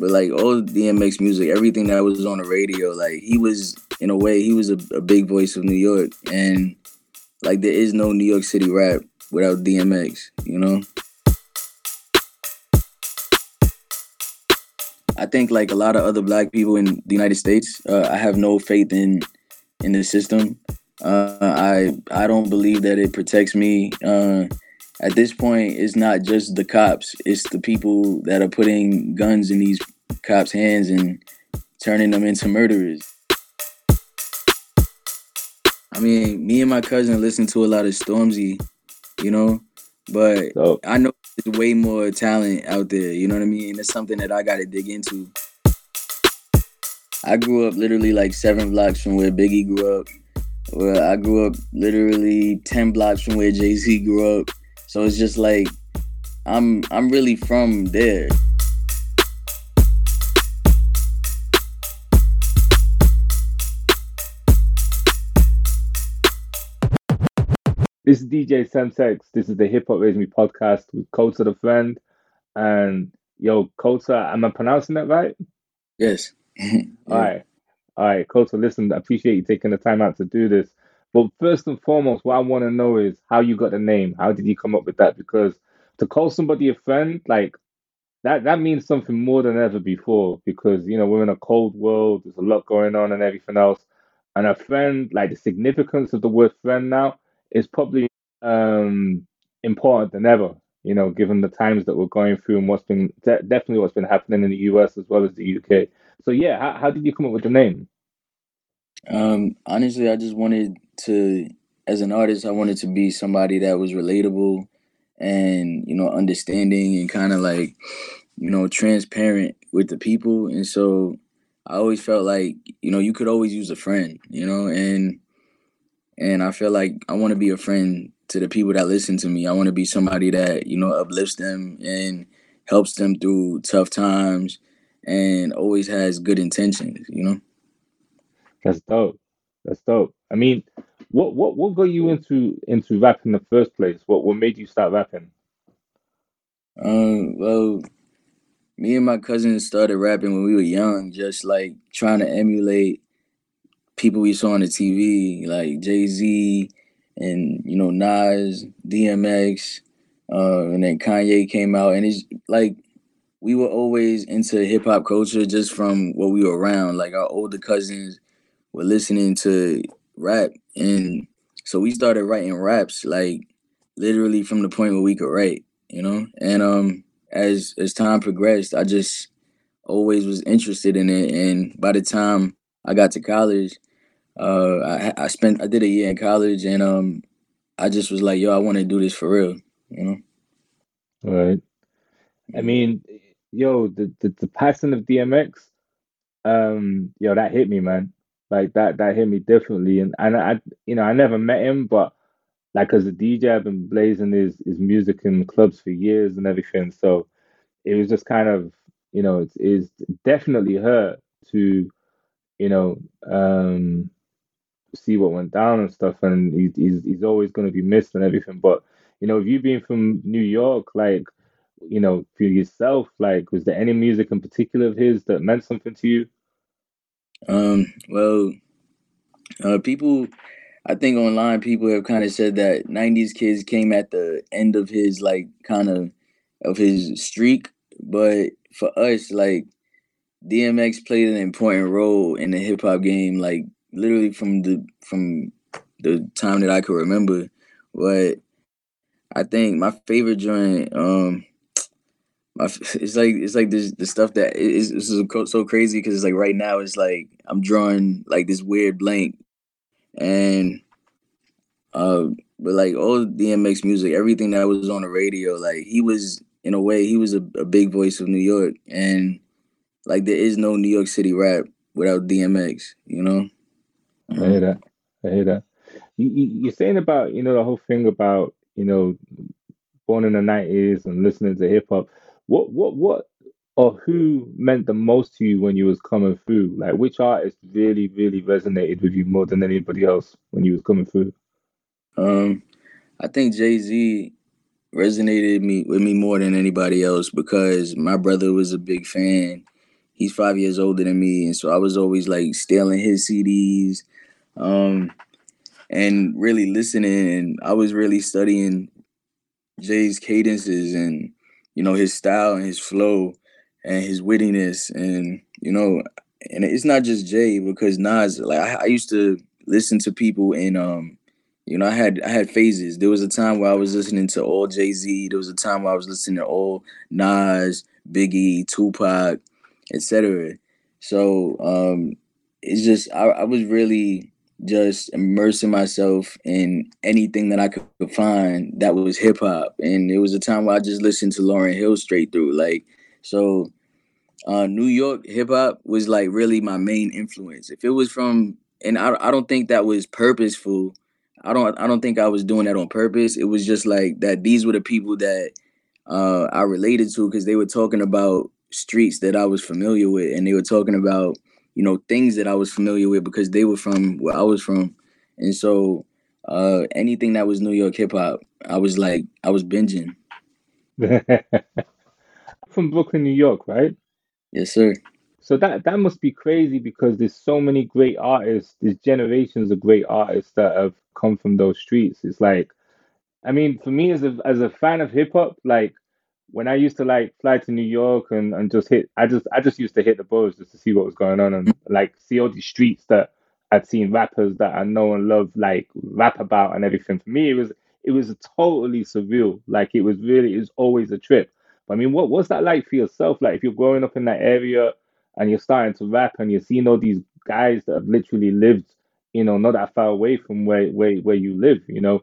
but like all DMX music, everything that was on the radio, like he was in a way he was a, a big voice of New York, and like there is no New York City rap without DMX, you know. I think like a lot of other black people in the United States, uh, I have no faith in in the system. Uh, I I don't believe that it protects me. Uh, at this point, it's not just the cops; it's the people that are putting guns in these cops' hands and turning them into murderers. I mean, me and my cousin listen to a lot of Stormzy, you know, but. I know there's way more talent out there. You know what I mean? It's something that I got to dig into. I grew up literally like seven blocks from where Biggie grew up. Well, I grew up literally ten blocks from where Jay Z grew up. So it's just like I'm I'm really from there. This is DJ Semtex. This is the Hip Hop Raised Me podcast with Kota the Friend. And yo, Kota, am I pronouncing that right? Yes. yeah. All right. All right, Kota, listen, I appreciate you taking the time out to do this. But first and foremost, what I want to know is how you got the name. How did you come up with that? Because to call somebody a friend, like that, that means something more than ever before. Because you know we're in a cold world. There's a lot going on and everything else. And a friend, like the significance of the word friend now, is probably um, important than ever. You know, given the times that we're going through and what's been de- definitely what's been happening in the US as well as the UK. So yeah, how, how did you come up with the name? Um, honestly, I just wanted to, as an artist, I wanted to be somebody that was relatable and you know understanding and kind of like you know transparent with the people and so i always felt like you know you could always use a friend you know and and I feel like I want to be a friend to the people that listen to me. I want to be somebody that, you know, uplifts them and helps them through tough times and always has good intentions, you know? That's dope. That's dope. I mean, what what what got you into into rap in the first place? What what made you start rapping? Um, well, me and my cousins started rapping when we were young, just like trying to emulate people we saw on the TV, like Jay Z and you know Nas, DMX, uh, and then Kanye came out, and it's like we were always into hip hop culture just from what we were around. Like our older cousins were listening to rap, and so we started writing raps like literally from the point where we could write, you know. And um, as as time progressed, I just always was interested in it, and by the time I got to college, uh, I I spent I did a year in college, and um, I just was like, yo, I want to do this for real, you know. Right. I mean, yo, the, the the passing of DMX, um, yo, that hit me, man. Like that that hit me differently, and and I, you know, I never met him, but like as a DJ, I've been blazing his his music in clubs for years and everything. So it was just kind of, you know, it's, definitely hurt to, you know, um, see what went down and stuff, and he, he's he's always going to be missed and everything. But you know, if you being from New York, like you know, for yourself, like was there any music in particular of his that meant something to you? Um, well, uh, people, I think online people have kind of said that '90s kids came at the end of his like kind of of his streak, but for us, like DMX played an important role in the hip hop game, like literally from the from the time that I could remember. But I think my favorite joint, um, it's like it's like this the stuff that is this is so crazy because it's like right now it's like I'm drawing like this weird blank, and uh, but like all DMX music, everything that was on the radio, like he was in a way he was a, a big voice of New York, and like there is no New York City rap without DMX, you know. I hear that. I hear that. You, you, you're saying about you know the whole thing about you know born in the nineties and listening to hip hop. What what what or who meant the most to you when you was coming through? Like which artist really really resonated with you more than anybody else when you was coming through? Um, I think Jay Z resonated me with me more than anybody else because my brother was a big fan, he's five years older than me, and so I was always like stealing his CDs, um, and really listening. And I was really studying Jay's cadences and you know his style and his flow and his wittiness and you know and it's not just Jay because Nas like I, I used to listen to people and um you know I had I had phases. There was a time where I was listening to all Jay Z. There was a time where I was listening to all Nas, Biggie, Tupac, etc. So um it's just I, I was really just immersing myself in anything that I could find that was hip hop. And it was a time where I just listened to Lauryn Hill straight through. Like, so uh, New York hip hop was like really my main influence. If it was from, and I, I don't think that was purposeful. I don't I don't think I was doing that on purpose. It was just like that. These were the people that uh, I related to because they were talking about streets that I was familiar with, and they were talking about you know things that I was familiar with because they were from where I was from, and so uh, anything that was New York hip hop, I was like I was binging. From Brooklyn, New York, right? Yes, sir. So that that must be crazy because there's so many great artists, there's generations of great artists that have come from those streets. It's like, I mean, for me as a as a fan of hip hop, like when I used to like fly to New York and, and just hit I just I just used to hit the bars just to see what was going on and like see all these streets that I'd seen rappers that I know and love like rap about and everything. For me it was it was totally surreal. Like it was really it was always a trip. But I mean what was that like for yourself? Like if you're growing up in that area and you're starting to rap and you're seeing all these guys that have literally lived, you know, not that far away from where where, where you live, you know.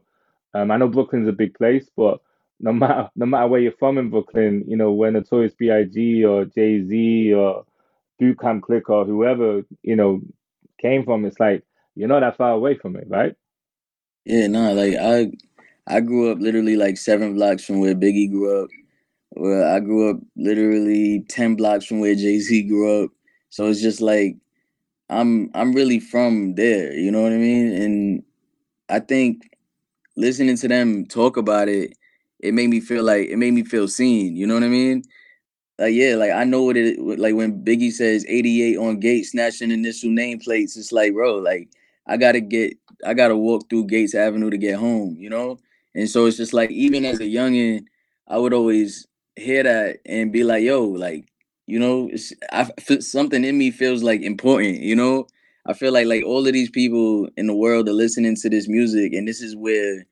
Um, I know Brooklyn's a big place, but no matter no matter where you're from in Brooklyn, you know, when Notorious B.I.G. or Jay Z or Camp Click or whoever, you know, came from, it's like you're not that far away from it, right? Yeah, no, like I I grew up literally like seven blocks from where Biggie grew up. Well, I grew up literally ten blocks from where Jay Z grew up. So it's just like I'm I'm really from there, you know what I mean? And I think listening to them talk about it, it made me feel like it made me feel seen, you know what I mean? Like yeah, like I know what it like when Biggie says 88 on gate snatching initial nameplates, it's like, bro, like I gotta get I gotta walk through Gates Avenue to get home, you know? And so it's just like even as a youngin', I would always hear that and be like, yo, like, you know, I something in me feels like important, you know? I feel like like all of these people in the world are listening to this music and this is where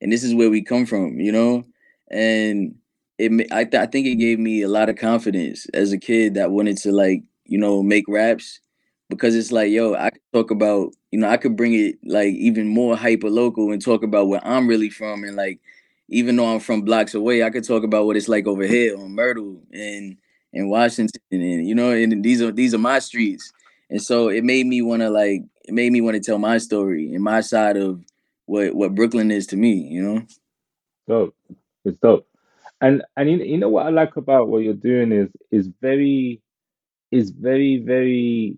and this is where we come from, you know? And it I, th- I think it gave me a lot of confidence as a kid that wanted to like, you know, make raps because it's like, yo, I talk about, you know, I could bring it like even more hyper local and talk about where I'm really from and like even though I'm from blocks away, I could talk about what it's like over here on Myrtle and in Washington and you know, and these are these are my streets. And so it made me want to like it made me want to tell my story and my side of what what Brooklyn is to me, you know? Dope. It's dope. And and you, you know what I like about what you're doing is is very is very, very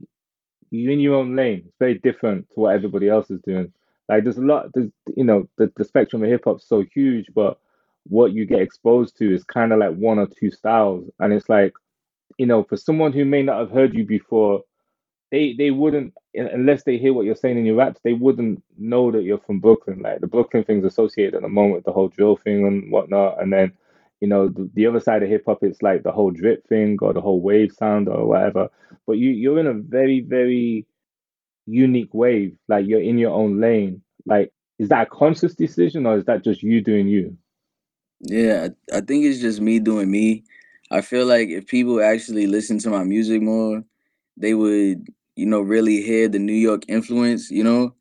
you're in your own lane. It's very different to what everybody else is doing. Like there's a lot, there's you know, the, the spectrum of hip hop's so huge, but what you get exposed to is kind of like one or two styles. And it's like, you know, for someone who may not have heard you before, they they wouldn't unless they hear what you're saying in your raps, they wouldn't know that you're from Brooklyn. Like the Brooklyn thing's associated at the moment with the whole drill thing and whatnot, and then you know the, the other side of hip hop, it's like the whole drip thing or the whole wave sound or whatever. But you you're in a very very unique wave. Like you're in your own lane. Like is that a conscious decision or is that just you doing you? Yeah, I, I think it's just me doing me. I feel like if people actually listen to my music more, they would, you know, really hear the New York influence, you know.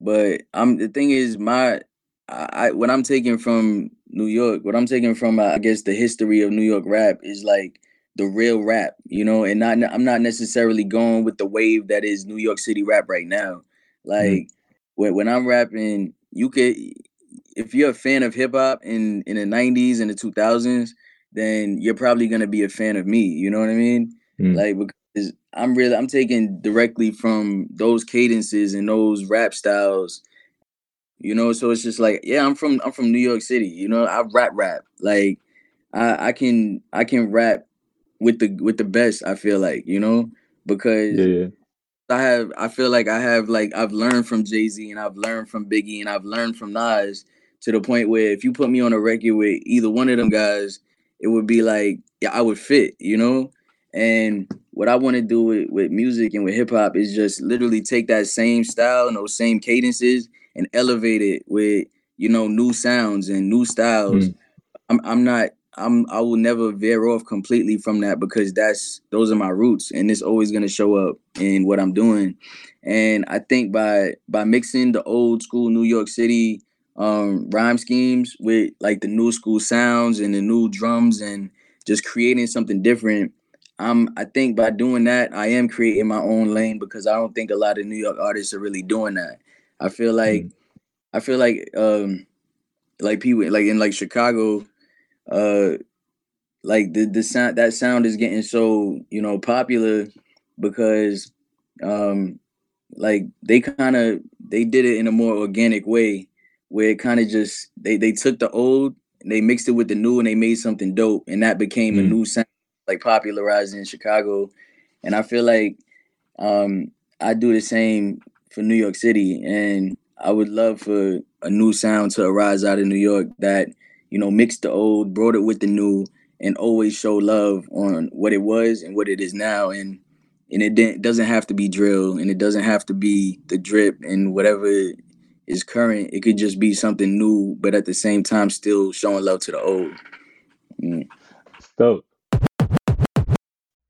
But I'm the thing is my I, what I'm taking from New York, what I'm taking from uh, I guess the history of New York rap is like the real rap, you know, and not I'm not necessarily going with the wave that is New York City rap right now. Mm, Like when when I'm rapping, you could if you're a fan of hip hop in in the 90s and the 2000s, then you're probably going to be a fan of me, you know what I mean? mm. Like because I'm really I'm taking directly from those cadences and those rap styles you know so it's just like yeah i'm from i'm from new york city you know i rap rap like i i can i can rap with the with the best. I feel like you know because Yeah. I have I feel like I have like I've learned from Jay Z and I've learned from Biggie and I've learned from Nas to the point where if you put me on a record with either one of them guys, it would be like yeah I would fit, you know. And what I want to do with, with music and with hip hop is just literally take that same style and those same cadences and elevate it with you know new sounds and new styles. Mm. I'm I'm not I'm I will never veer off completely from that because that's those are my roots and it's always gonna show up in what I'm doing. And I think by by mixing the old school New York City um rhyme schemes with like the new school sounds and the new drums and just creating something different. Um I think by doing that I am creating my own lane because I don't think a lot of New York artists are really doing that. I feel like Mm. I feel like um like people like in like Chicago uh like the the sound that sound is getting so you know popular because um like they kind of they did it in a more organic way where it kind of just they they took the old they mixed it with the new and they made something dope and that became a Mm. new sound like popularized in Chicago. And I feel like um I do the same for New York City. And I would love for a new sound to arise out of New York that you know mixed the old brought it with the new and always show love on what it was and what it is now. And and it doesn't have to be drill and it doesn't have to be the drip and whatever is current. It could just be something new but at the same time still showing love to the old. Mm. Dope.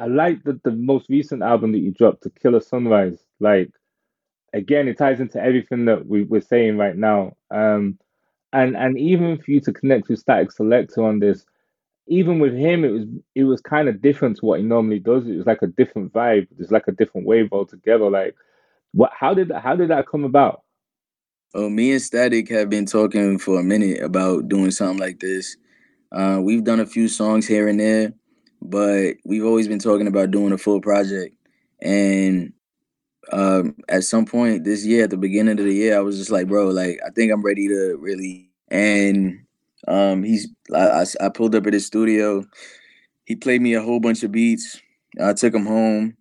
I like the, the most recent album that you dropped, To Kill a Sunrise. Like, again, it ties into everything that we, we're saying right now. Um, and and even for you to connect with Statik Selektah on this, even with him, it was it was kind of different to what he normally does. It was like a different vibe. It's like a different wave altogether. Like, what? How did? How did that come about? Oh, me and Static have been talking for a minute about doing something like this. Uh, we've done a few songs here and there, but we've always been talking about doing a full project. And um, at some point this year, at the beginning of the year, I was just like, bro, like I think I'm ready to really. And um, he's, I, I, I pulled up at his studio. He played me a whole bunch of beats. I took him home,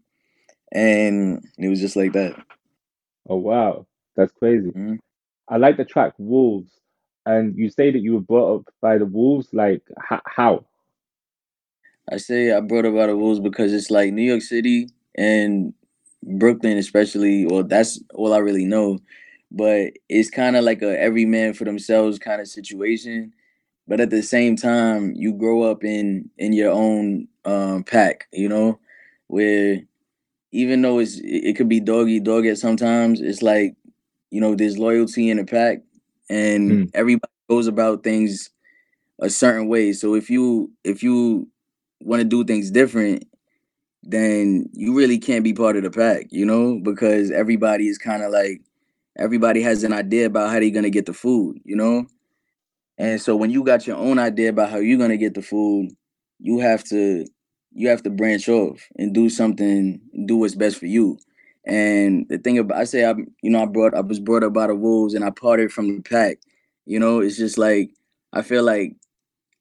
and it was just like that. Oh wow, that's crazy. Mhm. I like the track Wolves, and you say that you were brought up by the Wolves. Like, h- how? I say I brought up out of Wolves because it's like New York City and Brooklyn, especially. Well, that's all I really know. But it's kind of like a every man for themselves kind of situation. But at the same time, you grow up in in your own um, pack, you know, where even though it's it it could be doggy dog at sometimes, it's like you know there's loyalty in the pack, and Mm. everybody goes about things a certain way. So if you if you want to do things different, then you really can't be part of the pack, you know, because everybody is kind of like everybody has an idea about how they're gonna get the food, you know. And so when you got your own idea about how you're gonna get the food, you have to you have to branch off and do something, do what's best for you. And the thing about I say I you know I brought I was brought up by the wolves and I parted from the pack. You know, it's just like I feel like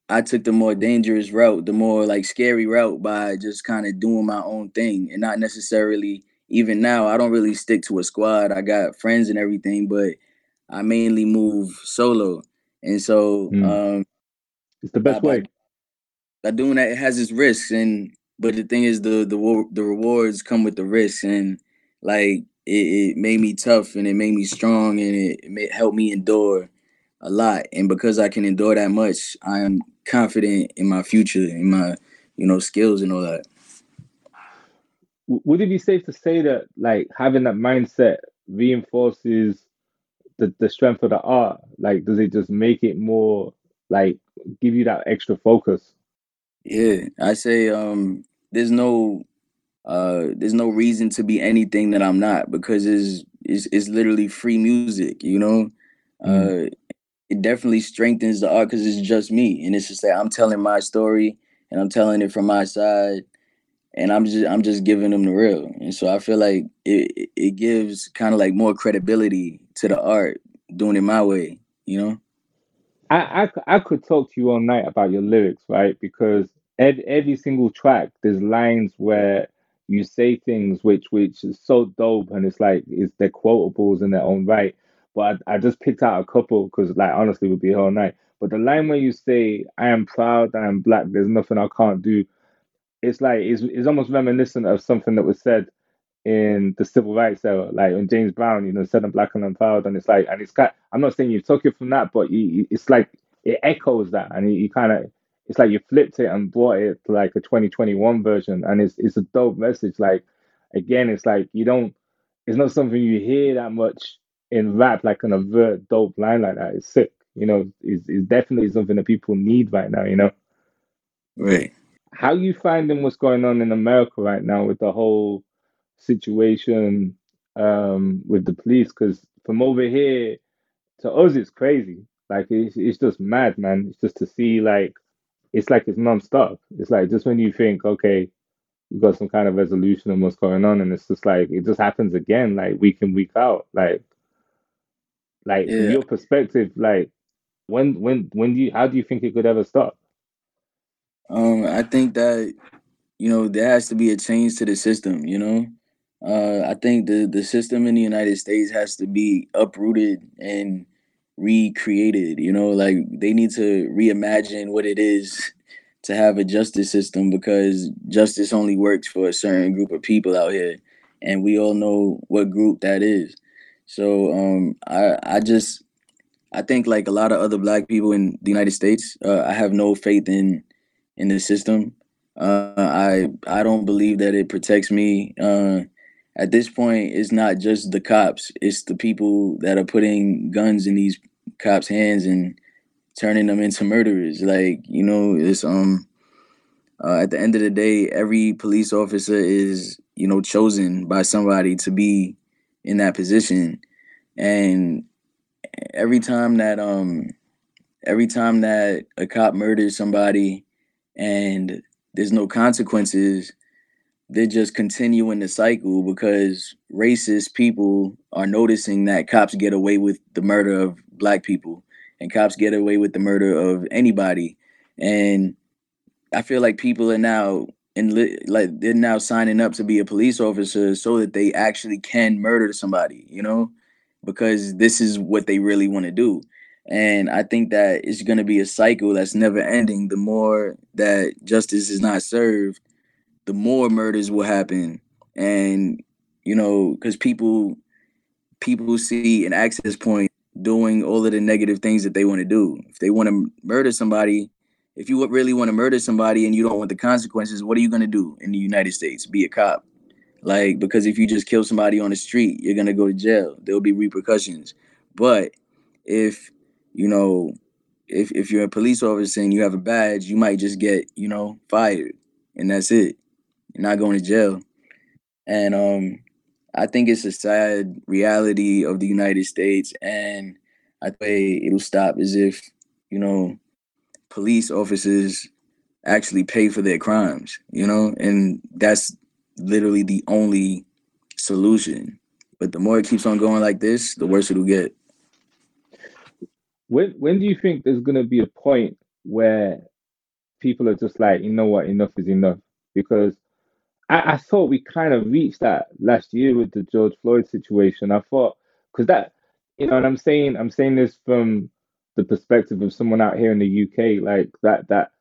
I took the more dangerous route, the more like scary route by just kind of doing my own thing and not necessarily even now I don't really stick to a squad. I got friends and everything, but I mainly move solo. And so Mm. um It's the best by, way. by, by doing that it has its risks and but the thing is the the the rewards come with the risks and like it, it made me tough and it made me strong and it, it helped me endure a lot and because I can endure that much I am confident in my future in my you know skills and all that Would it be safe to say that like having that mindset reinforces the, the strength of the art? Like, does it just make it more like give you that extra focus? Yeah, I say um there's no uh there's no reason to be anything that I'm not because it's it's, it's literally free music, you know? Mm. Uh it definitely strengthens the art because it's just me and it's just that I'm telling my story and I'm telling it from my side and I'm just I'm just giving them the real. And so I feel like it it- gives kind of like more credibility to the art doing it my way, you know? I I could talk to you all night about your lyrics, right? Because every, every single track, there's lines where you say things which which is so dope, and it's like it's they're quotables in their own right. But I, I just picked out a couple because, like, honestly, we'll be here all night. But the line where you say, "I am proud, I am black. There's nothing I can't do," it's like it's, it's almost reminiscent of something that was said in the civil rights era, like when James Brown, you know, said I'm black and I'm proud, and it's like, and it's kind. I'm not saying you took it from that, but you, it's like it echoes that, and you, you kind of, it's like you flipped it and brought it to like a 2021 version, and it's it's a dope message. Like again, it's like you don't, it's not something you hear that much in rap, like an overt dope line like that. It's sick, you know. It's, it's definitely something that people need right now, you know Right. how you finding what's going on in America right now with the whole situation um, with the police? Because from over here to us, it's crazy. Like it's it's just mad, man. It's just to see like it's like it's non-stop. It's like just when you think, okay, you got some kind of resolution on what's going on, and it's just like it just happens again, like week in week out. Like like from Yeah. your perspective, like when when when do you how do you think it could ever stop? Um I think that you know there has to be a change to the system you know uh i think the the system in the united states has to be uprooted and recreated you know like they need to reimagine what it is to have a justice system because justice only works for a certain group of people out here and we all know what group that is so um i i just i think like a lot of other black people in the united states uh, i have no faith in in the system uh, I I don't believe that it protects me. Uh, at this point, it's not just the cops; it's the people that are putting guns in these cops' hands and turning them into murderers. Like you know, it's um uh, at the end of the day, every police officer is you know chosen by somebody to be in that position, and every time that um every time that a cop murders somebody and there's no consequences they're just continuing the cycle because racist people are noticing that cops get away with the murder of black people and cops get away with the murder of anybody. And i feel like people are now in li- like they're now signing up to be a police officer so that they actually can murder somebody you know? Because this is what they really want to do. And i think that it's going to be a cycle that's never ending. The more that justice is not served the more murders will happen. And you know because people people see an access point doing all of the negative things that they want to do. If they want to murder somebody if you really want to murder somebody and you don't want the consequences what are you going to do in the united states be a cop like because if you just kill somebody on the street you're going to go to jail there'll be repercussions but if you know if, if you're a police officer and you have a badge you might just get you know fired and that's it you're not going to jail. And um, I think it's a sad reality of the United States. And I think it'll stop as if, you know, police officers actually pay for their crimes, you know, and that's literally the only solution. But the more it keeps on going like this, the worse it'll get. When when do you think there's gonna be a point where people are just like, you know what, enough is enough? Because I, I thought we kind of reached that last year with the George Floyd situation. I thought because that, you know, and I'm saying I'm saying this from the perspective of someone out here in the UK, like that that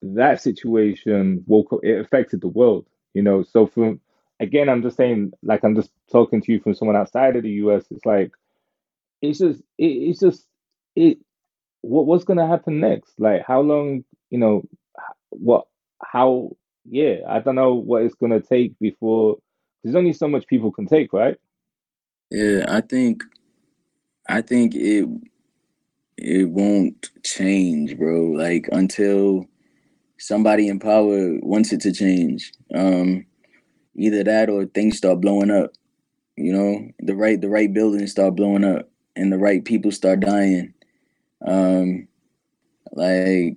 that situation woke up, it affected the world, you know. So from again, I'm just saying, like I'm just talking to you from someone outside of the US. It's like it's just it, it's just it. What what's gonna happen next? Like how long, you know, what how yeah, I don't know what it's gonna take before there's only so much people can take, right? Yeah, I think I think it it won't change, bro. Like until somebody in power wants it to change. Um, either that or things start blowing up. You know, the right the right buildings start blowing up and the right people start dying. Um, like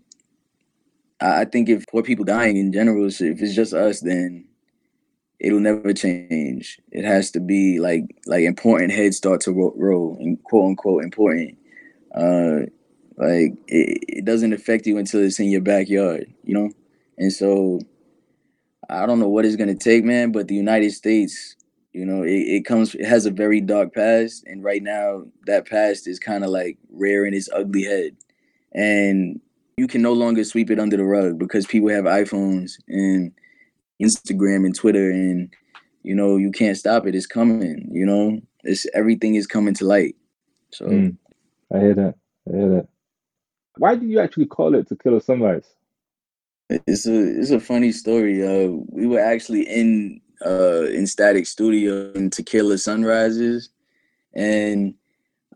I, think if poor people dying in general, if it's just us, then it'll never change. It has to be like like important heads start to roll and quote unquote important. Uh, like it, it doesn't affect you until it's in your backyard, you know. And so I don't know what it's gonna take, man. But the United States, you know, it, it comes it has a very dark past, and right now that past is kind of like rearing its ugly head, and you can no longer sweep it under the rug because people have iPhones and Instagram and Twitter and you know you can't stop it. It's coming. You know, it's everything is coming to light. So Mm. I hear that. I hear that. Why did you actually call it Tequila Sunrise? it's a it's a funny story. Uh, we were actually in uh in Statik Studio in Tequila Sunrises, and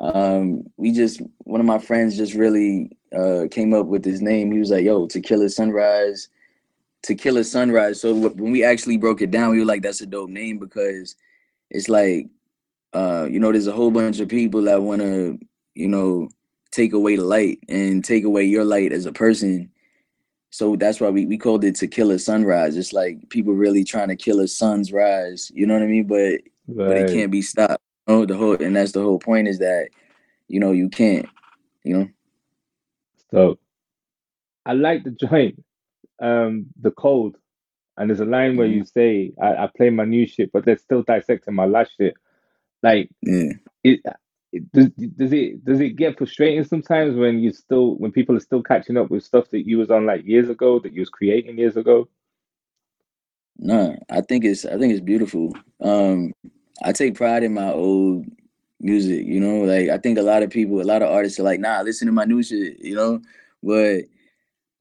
um we just one of my friends just really uh came up with his name. He was like, "Yo, Tequila Sunrise." Tequila Sunrise. So when we actually broke it down, we were like, "That's a dope name," because it's like, uh, you know, there's a whole bunch of people that want to, you know, take away the light and take away your light as a person. So that's why we, we called it Tequila Sunrise. It's like people really trying to kill a sun's rise. You know what I mean? But but it can't be stopped. Oh, the whole and that's the whole point is that, you know, you can't. You know. So I like the joint, um, the cold. And there's a line where Mhm. you say, I, I play my new shit, but they're still dissecting my last shit. Like Yeah. it, does, does it does it get frustrating sometimes when you still when people are still catching up with stuff that you was on like years ago that you was creating years ago? No, I think it's I think it's beautiful. Um, I take pride in my old music, you know, like I think a lot of people, a lot of artists are like, nah, listen to my new shit, you know. But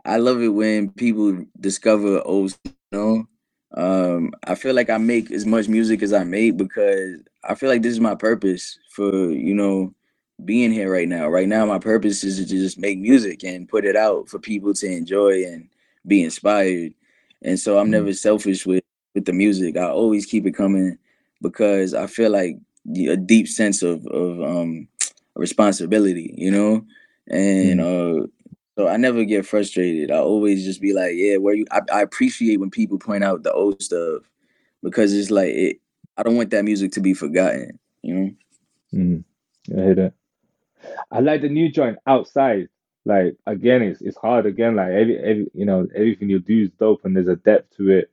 I love it when people discover old, you know. Um, I feel like I make as much music as I make because I feel like this is my purpose for, you know, being here right now. Right now, my purpose is to just make music and put it out for people to enjoy and be inspired. And so I'm Mm. never selfish with with the music. I always keep it coming because I feel like a deep sense of of um responsibility, you know, and uh, so I never get frustrated. I always just be like, yeah, where you? I, I appreciate when people point out the old stuff because it's like it. I don't want that music to be forgotten, you know. Mm, I hear that. I like the new joint outside. Like again, it's it's hard again. Like every, every you know everything you do is dope, and there's a depth to it,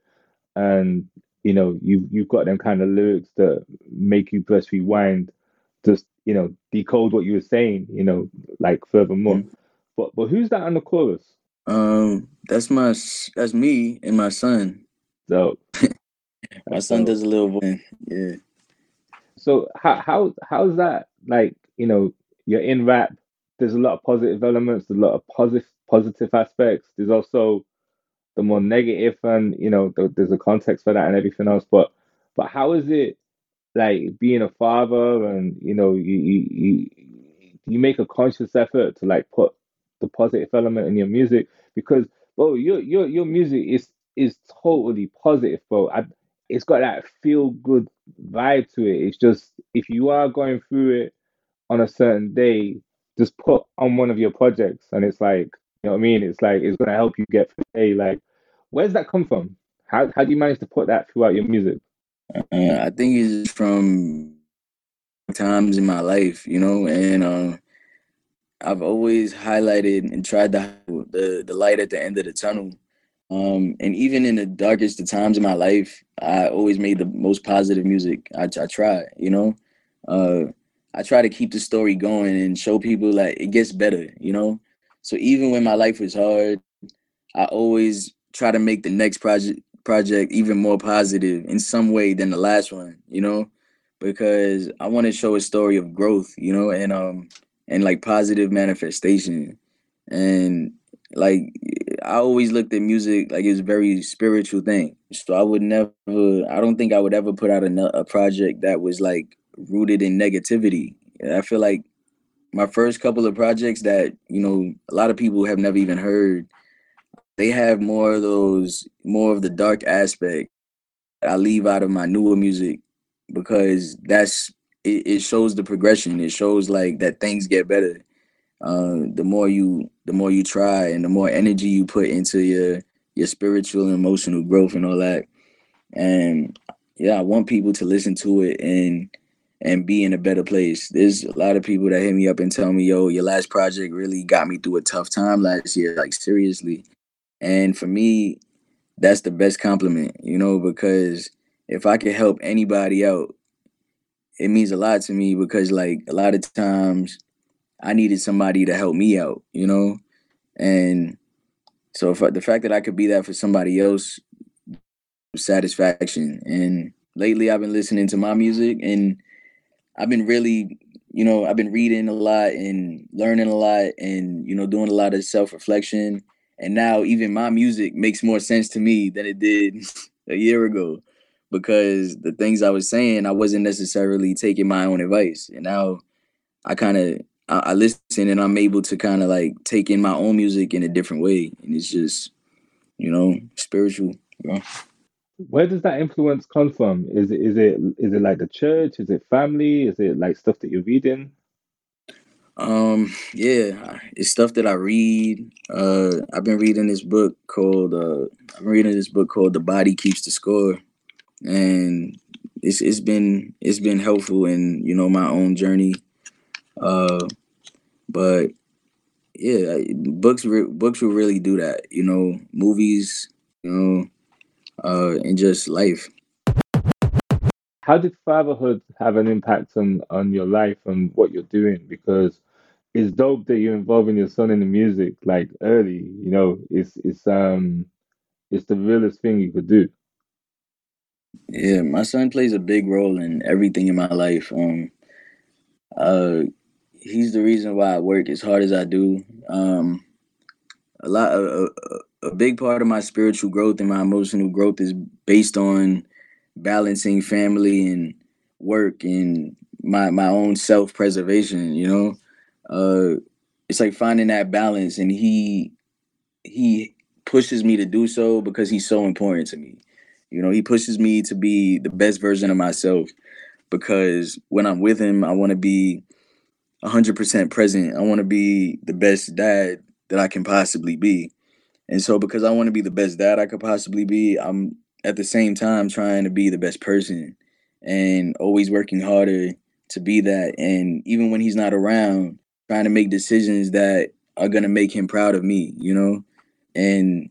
and you know you you've got them kind of lyrics that make you press rewind, just you know decode what you were saying. You know, like furthermore. Mhm. But but who's that on the chorus? Um, that's my that's me and my son. So My son does a little voice. Yeah. So how how how's that like? You know, you're in rap. There's a lot of positive elements. There's a lot of positive positive aspects. There's also the more negative, and you know, th- there's a context for that and everything else. But but how is it like being a father, and you know, you you you, you make a conscious effort to like put the positive element in your music because bro, your your your music is is totally positive, bro. I, it's got that feel good vibe to it. It's just if you are going through it on a certain day, just put on one of your projects, and it's like you know what I mean. It's like it's gonna help you get through the day. Like, where's that come from? How how do you manage to put that throughout your music? Uh, I think it's from times in my life, you know, and uh, I've always highlighted and tried the the light at the end of the tunnel. Um, and even in the darkest of times in my life, I always made the most positive music. I, I try, you know, uh, I try to keep the story going and show people like it gets better, you know. So even when my life was hard, I always try to make the next project project even more positive in some way than the last one, you know, because I want to show a story of growth, you know, and um and like positive manifestation. And like I always looked at music like it's a very spiritual thing. So I would never I don't think I would ever put out a, a project that was like rooted in negativity. I feel like my first couple of projects that you know a lot of people have never even heard. They have more of those, more of the dark aspect. I leave out of my newer music because that's it, it shows the progression. It shows like that things get better. Uh, the more you the more you try and the more energy you put into your your spiritual and emotional growth and all that. And yeah, I want people to listen to it and and be in a better place. There's a lot of people that hit me up and tell me, "Yo, your last project really got me through a tough time last year." Like seriously. And for me, that's the best compliment, you know, because if I could help anybody out, it means a lot to me because like a lot of times I needed somebody to help me out, you know? And so I, the fact that I could be that for somebody else satisfaction and lately I've been listening to my music and I've been really, you know, I've been reading a lot and learning a lot and, you know, doing a lot of self-reflection. And now even my music makes more sense to me than it did a year ago because the things I was saying, I wasn't necessarily taking my own advice. And now I kind of I, I, listen and I'm able to kind of like take in my own music in a different way. And it's just, you know, spiritual. You know? Where does that influence come from? Is it is it is it like the church? Is it family? Is it like stuff that you're reading? Um, yeah, it's stuff that I read. Uh, I've been reading this book called uh, I'm reading this book called The Body Keeps the Score, and it's it's been it's been helpful in you know my own journey. Uh, but yeah, books books will really do that. You know, movies, you know, uh, and just life. How did fatherhood have an impact on on your life and what you're doing? Because it's dope that you're involving your son in the music like early. You know, it's it's um it's the realest thing you could do. Yeah, my son plays a big role in everything in my life. Um, uh, he's the reason why I work as hard as I do. Um, a lot, a, a, big part of my spiritual growth and my emotional growth is based on balancing family and work and my my own self preservation. You know, uh, it's like finding that balance, and he he pushes me to do so because he's so important to me. You know, he pushes me to be the best version of myself because when I'm with him, I want to be 100% present. I want to be the best dad that I can possibly be. And so because I want to be the best dad I could possibly be, I'm at the same time trying to be the best person and always working harder to be that. And even when he's not around, trying to make decisions that are gonna make him proud of me, you know? And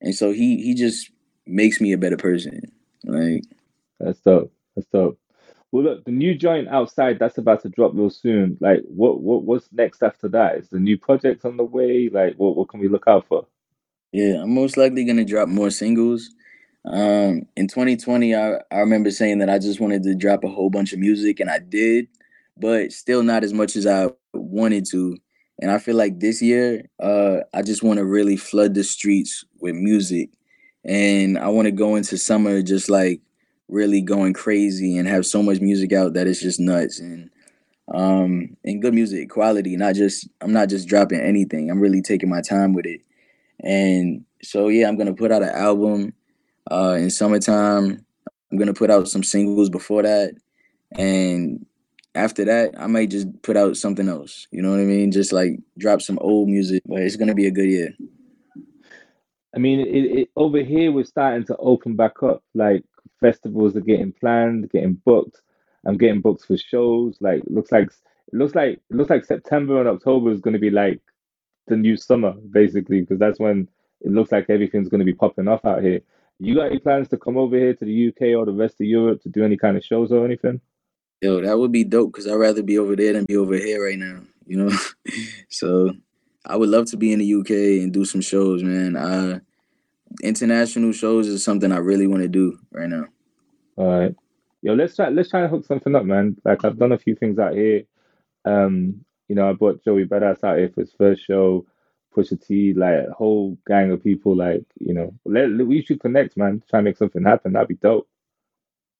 and so he he just makes me a better person. Like that's dope. That's dope. Well, look, the new joint outside that's about to drop real soon. Like, what what what's next after that? Is the new project on the way? Like, what what can we look out for? Yeah, I'm most likely gonna drop more singles. Um, in 2020, I I remember saying that I just wanted to drop a whole bunch of music, and I did, but still not as much as I wanted to. And I feel like this year, uh, I just want to really flood the streets with music, and I want to go into summer just like really going crazy and have so much music out that it's just nuts and um and good music quality not just i'm not just dropping anything i'm really taking my time with it. And so yeah i'm gonna put out an album uh in summertime. I'm gonna put out some singles before that. And after that i might just put out something else you know what i mean? Just like drop some old music but it's gonna be a good year i mean it, it over here we're starting to open back up like festivals are getting planned, getting booked. I'm getting booked for shows. Like looks like it looks like it looks like September and October is going to be like the new summer basically because that's when it looks like everything's going to be popping off out here. You got any plans to come over here to the UK or the rest of Europe to do any kind of shows or anything? Yo, that would be dope because I'd rather be over there than be over here right now. You know, so I would love to be in the UK and do some shows, man. I international shows is something I really want to do right now. All right. Yo, let's try let's try and hook something up, man. Like I've done a few things out here. Um, you know, I brought Joey Badass out here for his first show, Pusha T, like a whole gang of people, like, you know, let, we should connect, man. Try and make something happen. That'd be dope.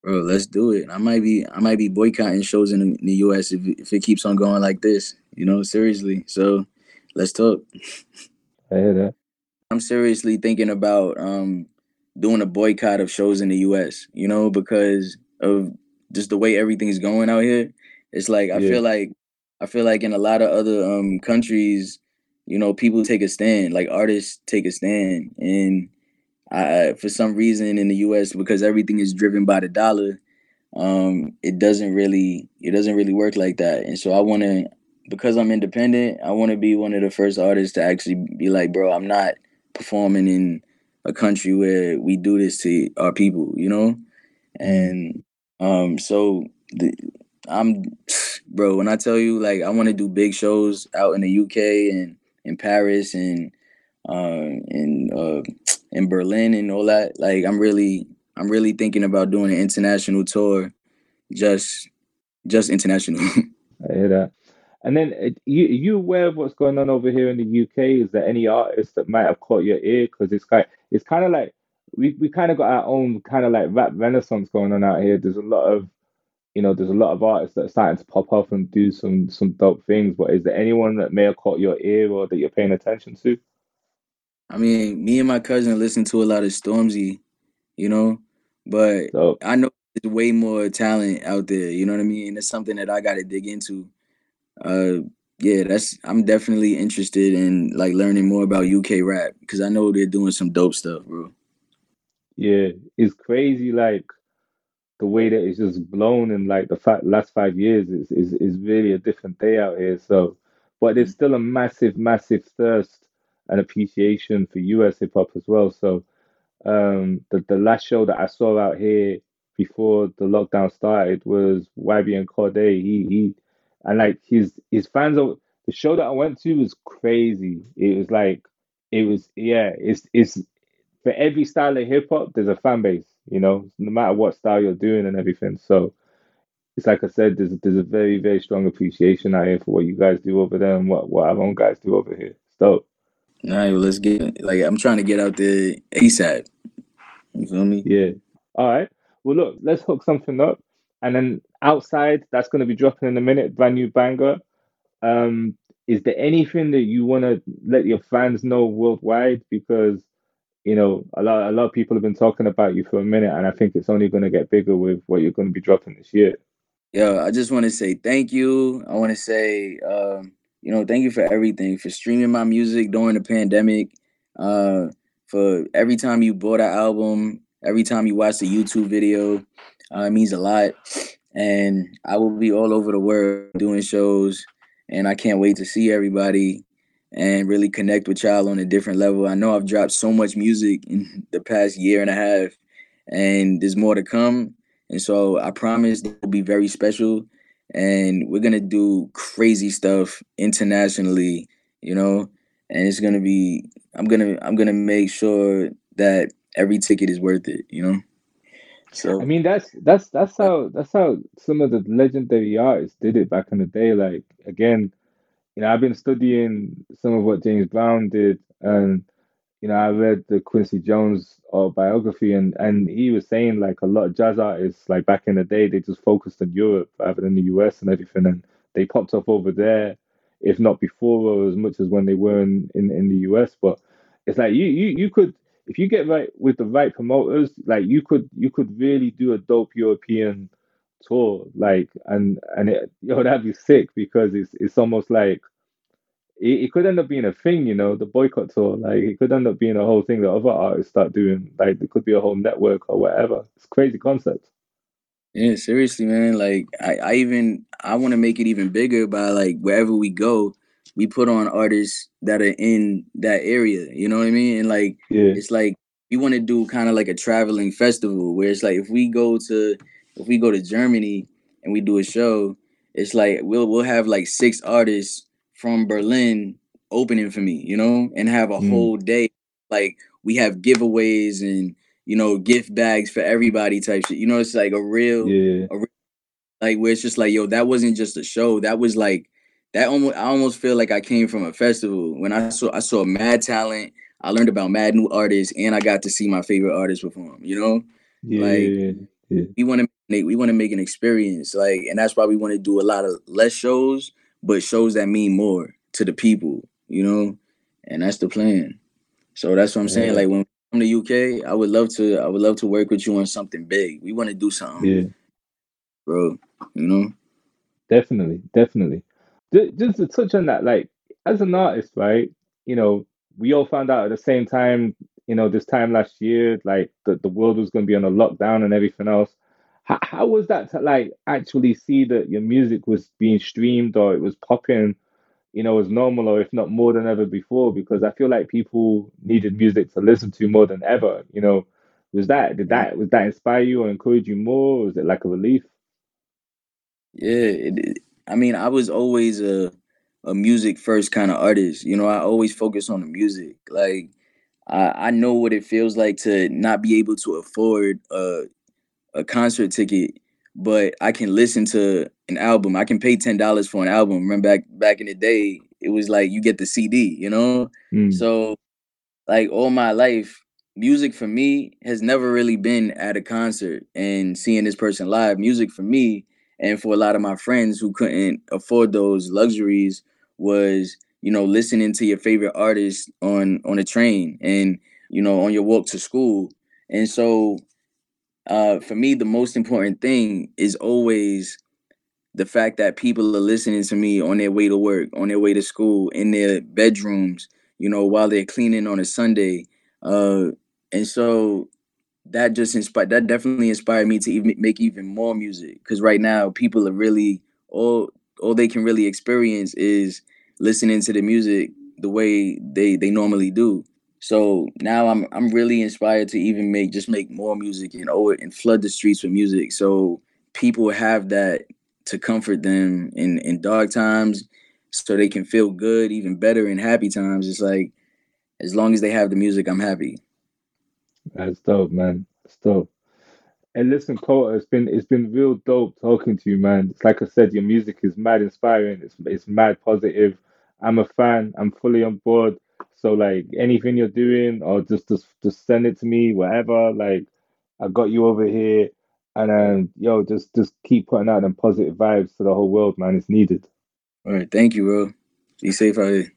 Bro, let's do it. I might be I might be boycotting shows in the, in the US if if it keeps on going like this. You know, seriously. So let's talk. I hear that. I'm seriously thinking about um doing a boycott of shows in the US, you know, because of just the way everything's going out here. It's like I Yeah. feel like I feel like in a lot of other um countries, you know, people take a stand, like artists take a stand. And I for some reason in the US, because everything is driven by the dollar, um, it doesn't really it doesn't really work like that. And so I wanna because I'm independent, I wanna be one of the first artists to actually be like, bro, I'm not performing in a country where we do this to our people, you know? And um so the I'm bro, when I tell you like I want to do big shows out in the UK and in Paris and um in uh in Berlin and all that, like I'm really I'm really thinking about doing an international tour just just international. I hear that. And then, uh, you you aware of what's going on over here in the UK? Is there any artists that might have caught your ear? Because it's kind it's kind of like we we kind of got our own kind of like rap renaissance going on out here. There's a lot of you know, there's a lot of artists that are starting to pop off and do some some dope things. But is there anyone that may have caught your ear or that you're paying attention to? I mean, me and my cousin listen to a lot of Stormzy, you know, but So I know there's way more talent out there, you know what I mean? And it's something that I got to dig into. Uh yeah, that's I'm definitely interested in like learning more about UK rap because I know they're doing some dope stuff, bro. yeah, it's crazy. Like the way that it's just blown in like the fa last five years is is is really a different day out here. So, but there's still a massive, massive thirst and appreciation for US hip hop as well. So, um, the the last show that I saw out here before the lockdown started was YB and Corday. He he, and like his his fans. Are, the show that I went to was crazy. It was like it was yeah. It's it's for every style of hip hop, there's a fan base, you know, no matter what style you're doing and everything. So it's like I said, there's there's a very, very strong appreciation out here for what you guys do over there and what, what our own guys do over here. So All right, well, let's get like I'm trying to get out there ASAP. You feel me? yeah. All right. Well look, let's hook something up. And then outside, that's gonna be dropping in a minute, brand new banger. Um, is there anything that you wanna let your fans know worldwide? Because you know, a lot a lot of people have been talking about you for a minute, and I think it's only going to get bigger with what you're going to be dropping this year. yeah I just want to say thank you. I want to say, um, you know, thank you for everything, for streaming my music during the pandemic, uh, for every time you bought an album, every time you watched a YouTube video. Uh, it means a lot. And I will be all over the world doing shows, and I can't wait to see everybody and really connect with y'all on a different level. I know I've dropped so much music in the past year and a half, and there's more to come. And so I promise it will be very special. And we're gonna do crazy stuff internationally, you know. And it's gonna be I'm gonna I'm gonna make sure that every ticket is worth it, you know. So I mean, that's that's that's how that's how some of the legendary artists did it back in the day. Like again, you know, I've been studying some of what James Brown did, and you know, I read the Quincy Jones autobiography, and and he was saying like a lot of jazz artists, like back in the day, they just focused on Europe rather than the US and everything, and they popped up over there, if not before or as much as when they were in in, in the US. But it's like you you you could if you get right with the right promoters, like you could you could really do a dope European tour, like and and it yo that'd be sick because it's it's almost like it, it could end up being a thing, you know, the boycott tour. Like it could end up being a whole thing that other artists start doing. Like it could be a whole network or whatever. It's crazy concept. Yeah, seriously, man. Like I, I even I want to make it even bigger by like wherever we go, we put on artists that are in that area. You know what I mean? And like Yeah, it's like we want to do kind of like a traveling festival where it's like if we go to if we go to Germany and we do a show, it's like we'll we'll have like six artists from Berlin opening for me, you know, and have a Mm. whole day. Like we have giveaways and you know gift bags for everybody type shit. You know, it's like a real yeah, like where it's just like yo that wasn't just a show that was like that almost i almost feel like i came from a festival. When i saw i saw mad talent i learned about mad new artists and i got to see my favorite artists perform you know? Yeah, Like, yeah, we want to make we want to make an experience like and that's why we want to do a lot of less shows but shows that mean more to the people you know? And that's the plan. So that's what i'm saying Yeah. like when to the uk i would love to i would love to work with you on something big. We want to do something Yeah, bro you know? Definitely, definitely. Ju- Just to touch on that, like as an artist, right? You know, we all found out at the same time, you know, this time last year, like the, the world was going to be on a lockdown and everything else. How, how was that to like actually see that your music was being streamed or it was popping, you know, as normal or if not more than ever before? Because I feel like people needed music to listen to more than ever. You know, was that did that was that inspire you or encourage you more? Or was it like a relief? Yeah, it- I mean, I was always a a music first kind of artist. You know, I always focus on the music. Like, I I know what it feels like to not be able to afford a a concert ticket, but I can listen to an album. I can pay ten dollars for an album. Remember back back in the day, it was like you get the CD. You know, Mm, so like all my life, music for me has never really been at a concert and seeing this person live. Music for me and for a lot of my friends who couldn't afford those luxuries was, you know, listening to your favorite artist on on a train and, you know, on your walk to school. And so uh for me the most important thing is always the fact that people are listening to me on their way to work, on their way to school, in their bedrooms, you know, while they're cleaning on a Sunday. Uh, and so that just inspired, that definitely inspired me to even make even more music. Because right now, people are really all all they can really experience is listening to the music the way they they normally do. So now I'm I'm really inspired to even make just make more music and oh and flood the streets with music. So people have that to comfort them in in dark times so they can feel good even better in happy times it's like as long as they have the music i'm happy that's dope, man. That's dope. And listen, Cole, it's been it's been real dope talking to you, man. It's like I said, your music is mad inspiring. It's it's mad positive. I'm a fan. I'm fully on board. So like anything you're doing, or just just just send it to me, whatever. Like I got you over here, and um, yo, just just keep putting out them positive vibes to the whole world, man. It's needed. all right thank you bro be safe out here